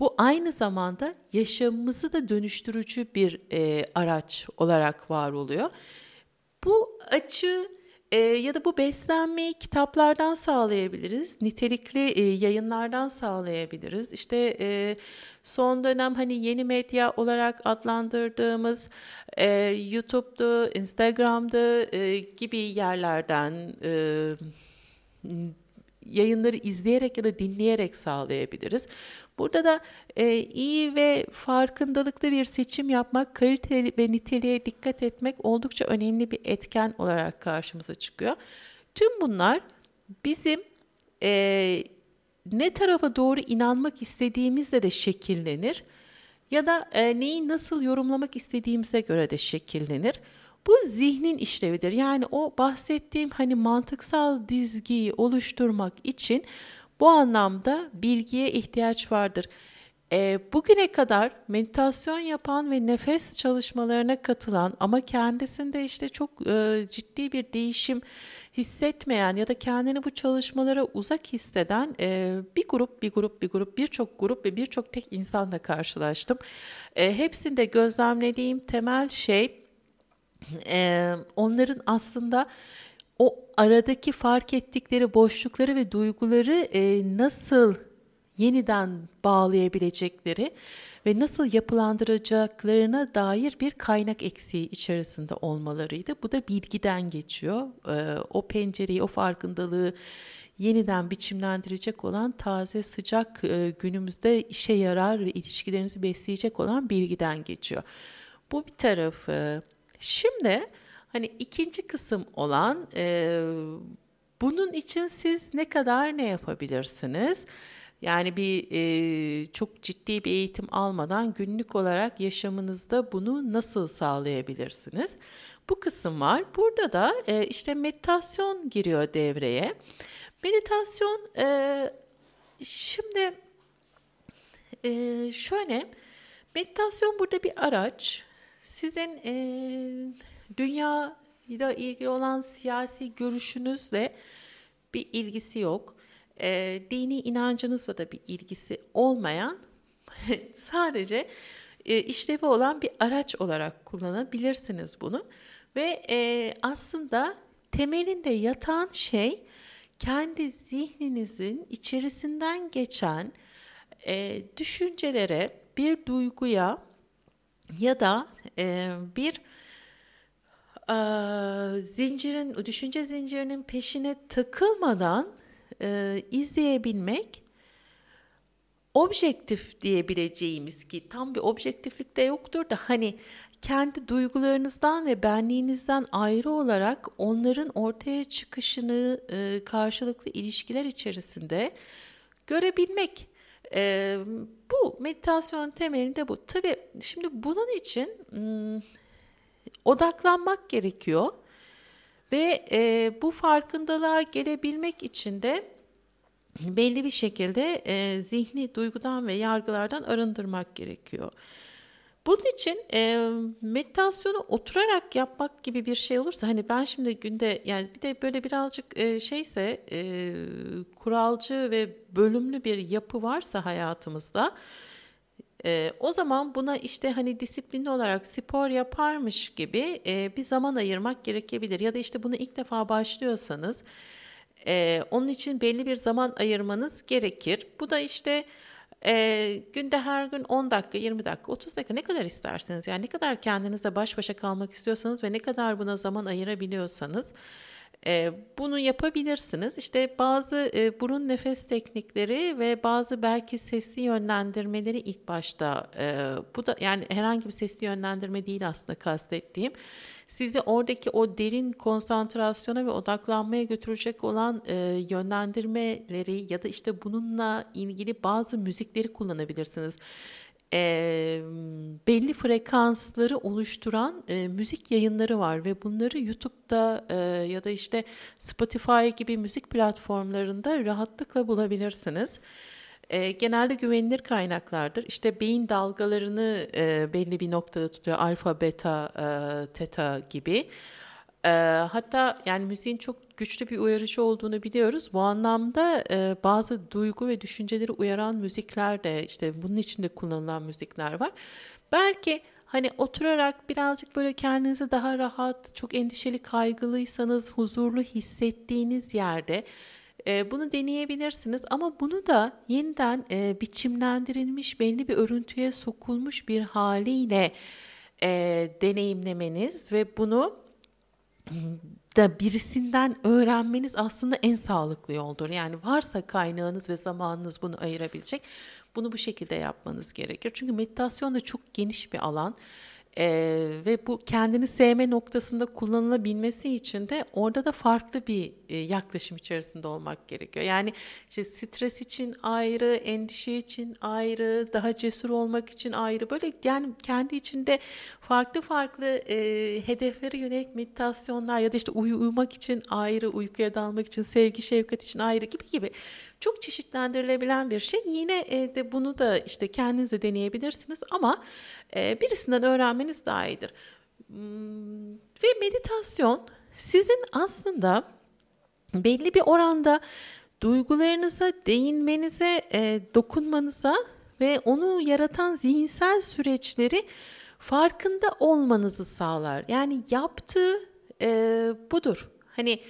Bu aynı zamanda yaşamımızı da dönüştürücü bir e, araç olarak var oluyor. Bu açı e, ya da bu beslenmeyi kitaplardan sağlayabiliriz, nitelikli e, yayınlardan sağlayabiliriz. İşte e, son dönem hani yeni medya olarak adlandırdığımız e, YouTube'da, Instagram'da e, gibi yerlerden e, yayınları izleyerek ya da dinleyerek sağlayabiliriz. Burada da e, iyi ve farkındalıklı bir seçim yapmak, kalite ve niteliğe dikkat etmek oldukça önemli bir etken olarak karşımıza çıkıyor. Tüm bunlar bizim e, ne tarafa doğru inanmak istediğimizde de şekillenir ya da e, neyi nasıl yorumlamak istediğimize göre de şekillenir. Bu zihnin işlevidir. Yani o bahsettiğim hani mantıksal dizgiyi oluşturmak için bu anlamda bilgiye ihtiyaç vardır. E, bugüne kadar meditasyon yapan ve nefes çalışmalarına katılan ama kendisinde işte çok e, ciddi bir değişim hissetmeyen ya da kendini bu çalışmalara uzak hisseden e, bir grup, bir grup, bir grup, birçok grup ve birçok tek insanla karşılaştım. E, hepsinde gözlemlediğim temel şey e, onların aslında o aradaki fark ettikleri boşlukları ve duyguları e, nasıl yeniden bağlayabilecekleri ve nasıl yapılandıracaklarına dair bir kaynak eksiği içerisinde olmalarıydı. Bu da bilgiden geçiyor. E, o pencereyi, o farkındalığı yeniden biçimlendirecek olan taze, sıcak e, günümüzde işe yarar ve ilişkilerinizi besleyecek olan bilgiden geçiyor. Bu bir tarafı. Şimdi Hani ikinci kısım olan e, bunun için siz ne kadar ne yapabilirsiniz? Yani bir e, çok ciddi bir eğitim almadan günlük olarak yaşamınızda bunu nasıl sağlayabilirsiniz? Bu kısım var. Burada da e, işte meditasyon giriyor devreye. Meditasyon e, şimdi e, şöyle meditasyon burada bir araç. Sizin e, dünya ile ilgili olan siyasi görüşünüzle bir ilgisi yok. E, dini inancınızla da bir ilgisi olmayan [LAUGHS] sadece e, işlevi olan bir araç olarak kullanabilirsiniz bunu. Ve e, aslında temelinde yatan şey kendi zihninizin içerisinden geçen e, düşüncelere, bir duyguya ya da e, bir e, zincirin, düşünce zincirinin peşine takılmadan e, izleyebilmek objektif diyebileceğimiz ki tam bir objektiflik de yoktur da hani kendi duygularınızdan ve benliğinizden ayrı olarak onların ortaya çıkışını e, karşılıklı ilişkiler içerisinde görebilmek. E, bu meditasyon temelinde bu. Tabii şimdi bunun için hmm, odaklanmak gerekiyor. Ve e, bu farkındalığa gelebilmek için de belli bir şekilde e, zihni duygudan ve yargılardan arındırmak gerekiyor. Bunun için e, meditasyonu oturarak yapmak gibi bir şey olursa hani ben şimdi günde yani bir de böyle birazcık e, şeyse e, kuralcı ve bölümlü bir yapı varsa hayatımızda E, o zaman buna işte hani disiplinli olarak spor yaparmış gibi e, bir zaman ayırmak gerekebilir. Ya da işte bunu ilk defa başlıyorsanız e, onun için belli bir zaman ayırmanız gerekir. Bu da işte e, günde her gün 10 dakika, 20 dakika, 30 dakika ne kadar isterseniz yani ne kadar kendinizle baş başa kalmak istiyorsanız ve ne kadar buna zaman ayırabiliyorsanız e, bunu yapabilirsiniz. İşte bazı e, burun nefes teknikleri ve bazı belki sesli yönlendirmeleri ilk başta e, bu da yani herhangi bir sesli yönlendirme değil aslında kastettiğim sizi oradaki o derin konsantrasyona ve odaklanmaya götürecek olan e, yönlendirmeleri ya da işte bununla ilgili bazı müzikleri kullanabilirsiniz. E, belli frekansları oluşturan e, müzik yayınları var ve bunları YouTube'da e, ya da işte Spotify gibi müzik platformlarında rahatlıkla bulabilirsiniz e, genelde güvenilir kaynaklardır. İşte beyin dalgalarını e, belli bir noktada tutuyor. Alfa, beta, e, teta gibi. E, hatta yani müziğin çok güçlü bir uyarıcı olduğunu biliyoruz. Bu anlamda e, bazı duygu ve düşünceleri uyaran müzikler de işte bunun içinde kullanılan müzikler var. Belki hani oturarak birazcık böyle kendinizi daha rahat, çok endişeli, kaygılıysanız huzurlu hissettiğiniz yerde e, bunu deneyebilirsiniz ama bunu da yeniden e, biçimlendirilmiş belli bir örüntüye sokulmuş bir haliyle e, deneyimlemeniz ve bunu da birisinden öğrenmeniz aslında en sağlıklı yoldur. Yani varsa kaynağınız ve zamanınız bunu ayırabilecek, bunu bu şekilde yapmanız gerekir. Çünkü meditasyon da çok geniş bir alan. Ee, ve bu kendini sevme noktasında kullanılabilmesi için de orada da farklı bir e, yaklaşım içerisinde olmak gerekiyor. Yani işte stres için ayrı, endişe için ayrı, daha cesur olmak için ayrı böyle yani kendi içinde farklı farklı e, hedeflere yönelik meditasyonlar ya da işte uyu uyumak için ayrı, uykuya dalmak için, sevgi, şefkat için ayrı gibi gibi çok çeşitlendirilebilen bir şey. Yine e, de bunu da işte kendiniz de deneyebilirsiniz ama e, birisinden öğrenmeniz daha iyidir. Hmm, ve meditasyon sizin aslında belli bir oranda duygularınıza değinmenize, e, dokunmanıza ve onu yaratan zihinsel süreçleri farkında olmanızı sağlar. Yani yaptığı e, budur. Hani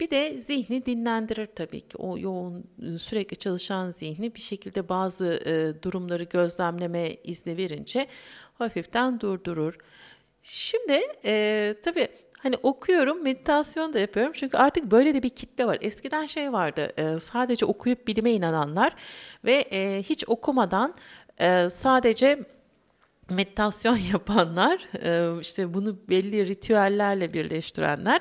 bir de zihni dinlendirir tabii ki. O yoğun sürekli çalışan zihni bir şekilde bazı e, durumları gözlemleme izni verince hafiften durdurur. Şimdi e, tabii hani okuyorum, meditasyon da yapıyorum. Çünkü artık böyle de bir kitle var. Eskiden şey vardı, e, sadece okuyup bilime inananlar ve e, hiç okumadan e, sadece meditasyon [LAUGHS] yapanlar, e, işte bunu belli ritüellerle birleştirenler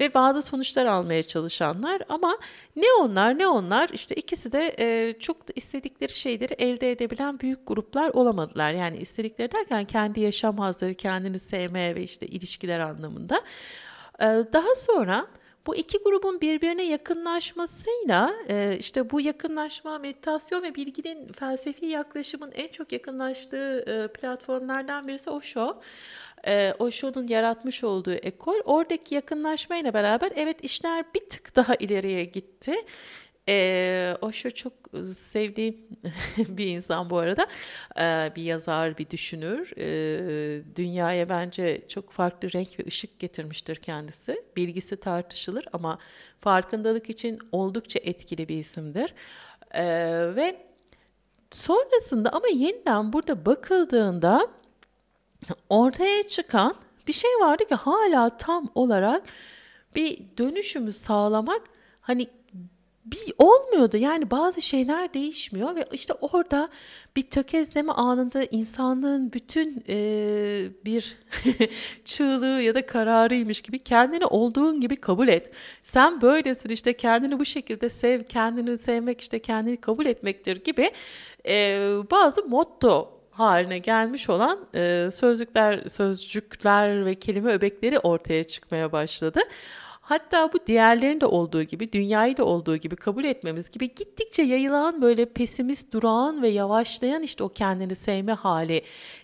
ve bazı sonuçlar almaya çalışanlar ama ne onlar ne onlar işte ikisi de e, çok istedikleri şeyleri elde edebilen büyük gruplar olamadılar. Yani istedikleri derken kendi yaşam hazları, kendini sevmeye ve işte ilişkiler anlamında. E, daha sonra bu iki grubun birbirine yakınlaşmasıyla e, işte bu yakınlaşma meditasyon ve bilginin felsefi yaklaşımın en çok yakınlaştığı e, platformlardan birisi Osho. E, Osho'nun yaratmış olduğu ekol oradaki yakınlaşmayla beraber evet işler bir tık daha ileriye gitti. E, Osho çok sevdiğim [LAUGHS] bir insan bu arada. E, bir yazar, bir düşünür. E, dünyaya bence çok farklı renk ve ışık getirmiştir kendisi. Bilgisi tartışılır ama farkındalık için oldukça etkili bir isimdir. E, ve sonrasında ama yeniden burada bakıldığında ortaya çıkan bir şey vardı ki hala tam olarak bir dönüşümü sağlamak hani bir olmuyordu. Yani bazı şeyler değişmiyor ve işte orada bir tökezleme anında insanlığın bütün e, bir [LAUGHS] çığlığı ya da kararıymış gibi kendini olduğun gibi kabul et. Sen böylesin işte kendini bu şekilde sev, kendini sevmek işte kendini kabul etmektir gibi e, bazı motto haline gelmiş olan e, sözcükler, sözcükler ve kelime öbekleri ortaya çıkmaya başladı. Hatta bu diğerlerinde olduğu gibi, dünyayı da olduğu gibi kabul etmemiz gibi gittikçe yayılan böyle pesimist, durağan ve yavaşlayan işte o kendini sevme hali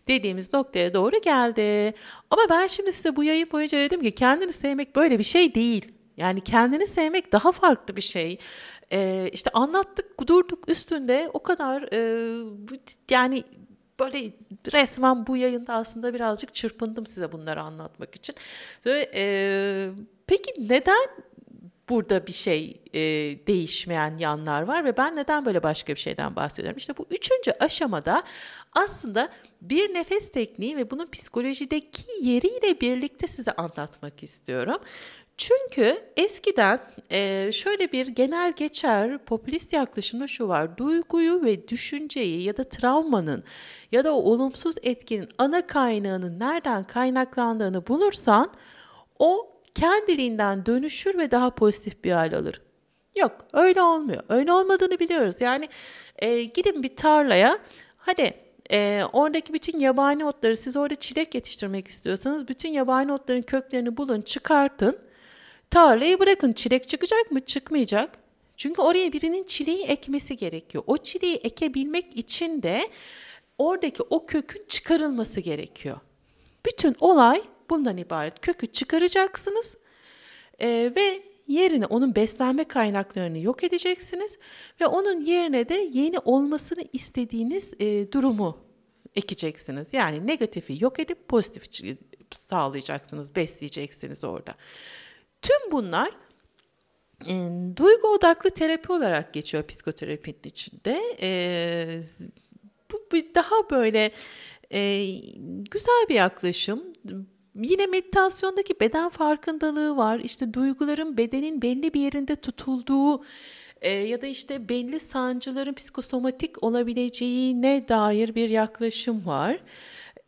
dediğimiz noktaya doğru geldi. Ama ben şimdi size bu yayın boyunca dedim ki kendini sevmek böyle bir şey değil. Yani kendini sevmek daha farklı bir şey. Ee, işte anlattık, durduk üstünde o kadar e, yani böyle resmen bu yayında aslında birazcık çırpındım size bunları anlatmak için. Ve, e, peki neden burada bir şey e, değişmeyen yanlar var ve ben neden böyle başka bir şeyden bahsediyorum? İşte bu üçüncü aşamada aslında bir nefes tekniği ve bunun psikolojideki yeriyle birlikte size anlatmak istiyorum. Çünkü eskiden e, şöyle bir genel geçer popülist yaklaşımda şu var. Duyguyu ve düşünceyi ya da travmanın ya da o olumsuz etkinin ana kaynağının nereden kaynaklandığını bulursan o kendiliğinden dönüşür ve daha pozitif bir hal alır. Yok öyle olmuyor. Öyle olmadığını biliyoruz. Yani e, gidin bir tarlaya hadi e, oradaki bütün yabani otları siz orada çilek yetiştirmek istiyorsanız bütün yabani otların köklerini bulun çıkartın. Tarlayı bırakın çilek çıkacak mı? Çıkmayacak. Çünkü oraya birinin çileği ekmesi gerekiyor. O çileği ekebilmek için de oradaki o kökün çıkarılması gerekiyor. Bütün olay bundan ibaret. Kökü çıkaracaksınız e, ve yerine onun beslenme kaynaklarını yok edeceksiniz ve onun yerine de yeni olmasını istediğiniz e, durumu ekeceksiniz. Yani negatifi yok edip pozitif sağlayacaksınız, besleyeceksiniz orada. Tüm bunlar e, duygu odaklı terapi olarak geçiyor psikoterapinin içinde. E, bu bir daha böyle e, güzel bir yaklaşım. Yine meditasyondaki beden farkındalığı var. İşte duyguların bedenin belli bir yerinde tutulduğu e, ya da işte belli sancıların psikosomatik olabileceğine dair bir yaklaşım var.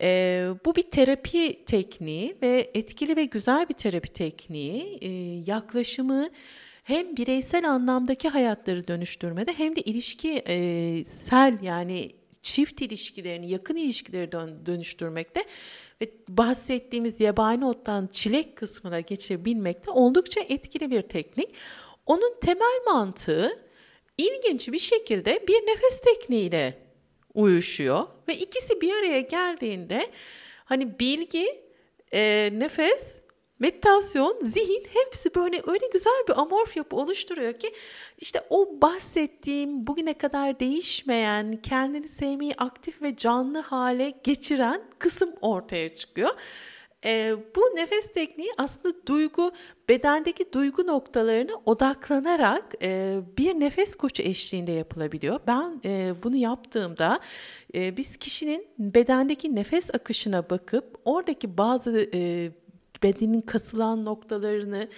E, bu bir terapi tekniği ve etkili ve güzel bir terapi tekniği. E, yaklaşımı hem bireysel anlamdaki hayatları dönüştürmede hem de ilişkisel yani çift ilişkilerini, yakın ilişkileri dön, dönüştürmekte ve bahsettiğimiz yabani ottan çilek kısmına geçebilmekte oldukça etkili bir teknik. Onun temel mantığı ilginç bir şekilde bir nefes tekniğiyle uyuşuyor ve ikisi bir araya geldiğinde hani bilgi, e, nefes meditasyon, zihin hepsi böyle öyle güzel bir amorf yapı oluşturuyor ki işte o bahsettiğim bugüne kadar değişmeyen, kendini sevmeyi aktif ve canlı hale geçiren kısım ortaya çıkıyor. E, bu nefes tekniği aslında duygu, bedendeki duygu noktalarına odaklanarak e, bir nefes koçu eşliğinde yapılabiliyor. Ben e, bunu yaptığımda e, biz kişinin bedendeki nefes akışına bakıp oradaki bazı e, bedenin kasılan noktalarını,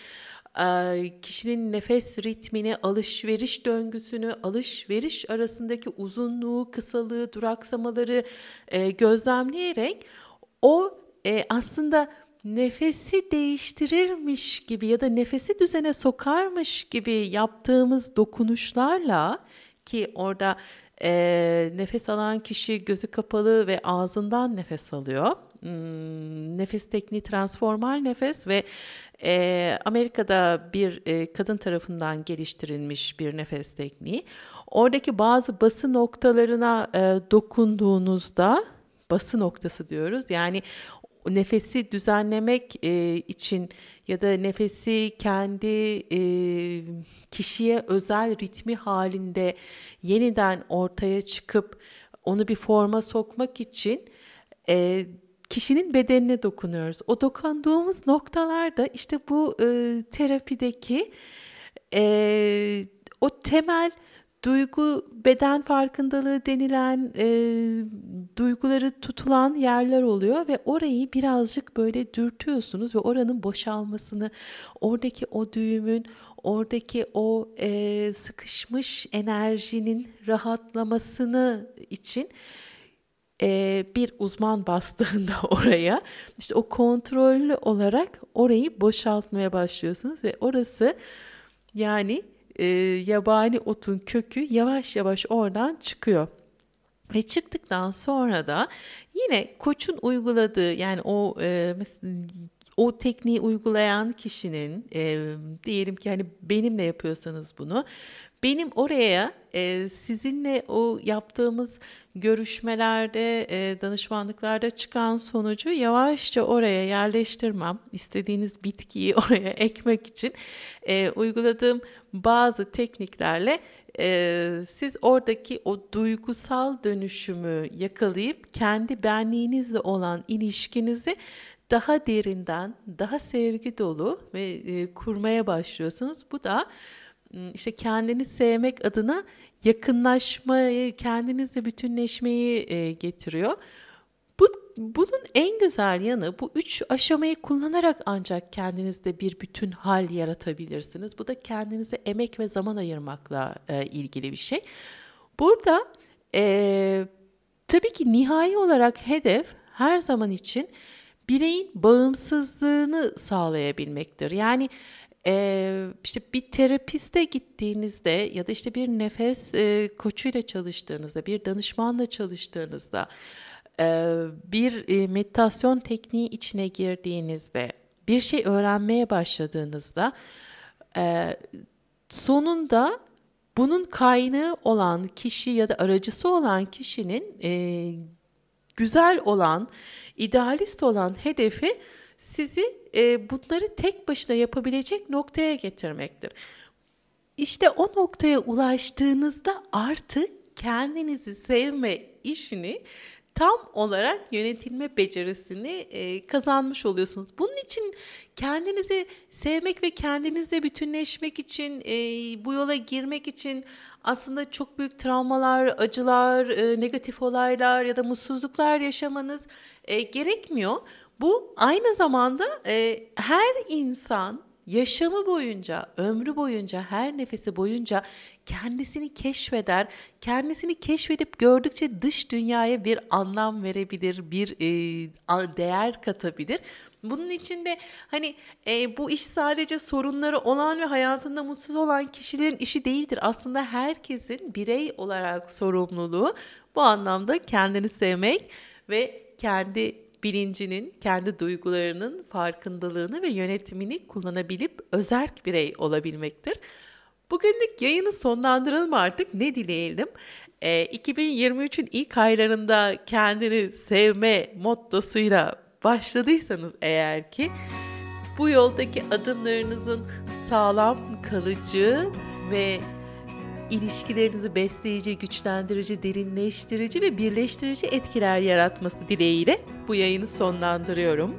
kişinin nefes ritmini, alışveriş döngüsünü, alışveriş arasındaki uzunluğu, kısalığı, duraksamaları gözlemleyerek o aslında nefesi değiştirirmiş gibi ya da nefesi düzene sokarmış gibi yaptığımız dokunuşlarla ki orada e, nefes alan kişi gözü kapalı ve ağzından nefes alıyor Hmm, nefes tekniği transformal nefes ve e, Amerika'da bir e, kadın tarafından geliştirilmiş bir nefes tekniği. Oradaki bazı bası noktalarına e, dokunduğunuzda bası noktası diyoruz. Yani nefesi düzenlemek e, için ya da nefesi kendi e, kişiye özel ritmi halinde yeniden ortaya çıkıp onu bir forma sokmak için e, kişinin bedenine dokunuyoruz. O dokunduğumuz noktalarda işte bu e, terapideki e, o temel duygu beden farkındalığı denilen e, duyguları tutulan yerler oluyor ve orayı birazcık böyle dürtüyorsunuz ve oranın boşalmasını oradaki o düğümün oradaki o e, sıkışmış enerjinin rahatlamasını için e, bir uzman bastığında [LAUGHS] oraya işte o kontrollü olarak orayı boşaltmaya başlıyorsunuz ve orası yani e, yabani otun kökü yavaş yavaş oradan çıkıyor. Ve çıktıktan sonra da yine koçun uyguladığı yani o e, mesela o tekniği uygulayan kişinin e, diyelim ki hani benimle yapıyorsanız bunu benim oraya e, sizinle o yaptığımız görüşmelerde, e, danışmanlıklarda çıkan sonucu yavaşça oraya yerleştirmem, istediğiniz bitkiyi [LAUGHS] oraya ekmek için e, uyguladığım bazı tekniklerle e, siz oradaki o duygusal dönüşümü yakalayıp kendi benliğinizle olan ilişkinizi daha derinden, daha sevgi dolu ve e, kurmaya başlıyorsunuz. Bu da işte kendini sevmek adına yakınlaşmayı, kendinizle bütünleşmeyi getiriyor. Bu, bunun en güzel yanı bu üç aşamayı kullanarak ancak kendinizde bir bütün hal yaratabilirsiniz. Bu da kendinize emek ve zaman ayırmakla ilgili bir şey. Burada e, tabii ki nihai olarak hedef her zaman için bireyin bağımsızlığını sağlayabilmektir. Yani e, işte bir terapiste gittiğinizde ya da işte bir nefes e, koçuyla çalıştığınızda, bir danışmanla çalıştığınızda, e, bir e, meditasyon tekniği içine girdiğinizde, bir şey öğrenmeye başladığınızda e, sonunda bunun kaynağı olan kişi ya da aracısı olan kişinin e, güzel olan, idealist olan hedefi sizi e, bunları tek başına yapabilecek noktaya getirmektir. İşte o noktaya ulaştığınızda artık kendinizi sevme işini tam olarak yönetilme becerisini e, kazanmış oluyorsunuz. Bunun için kendinizi sevmek ve kendinizle bütünleşmek için, e, bu yola girmek için aslında çok büyük travmalar, acılar, e, negatif olaylar ya da mutsuzluklar yaşamanız e, gerekmiyor. Bu aynı zamanda e, her insan yaşamı boyunca, ömrü boyunca, her nefesi boyunca kendisini keşfeder, kendisini keşfedip gördükçe dış dünyaya bir anlam verebilir, bir e, değer katabilir. Bunun için de hani e, bu iş sadece sorunları olan ve hayatında mutsuz olan kişilerin işi değildir. Aslında herkesin birey olarak sorumluluğu bu anlamda kendini sevmek ve kendi bilincinin, kendi duygularının farkındalığını ve yönetimini kullanabilip özerk birey olabilmektir. Bugünlük yayını sonlandıralım artık ne dileyelim. E, 2023'ün ilk aylarında kendini sevme mottosuyla başladıysanız eğer ki bu yoldaki adımlarınızın sağlam, kalıcı ve ilişkilerinizi besleyici, güçlendirici, derinleştirici ve birleştirici etkiler yaratması dileğiyle bu yayını sonlandırıyorum.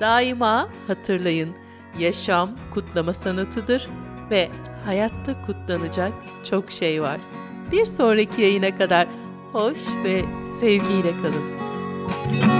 Daima hatırlayın, yaşam kutlama sanatıdır ve hayatta kutlanacak çok şey var. Bir sonraki yayına kadar hoş ve sevgiyle kalın.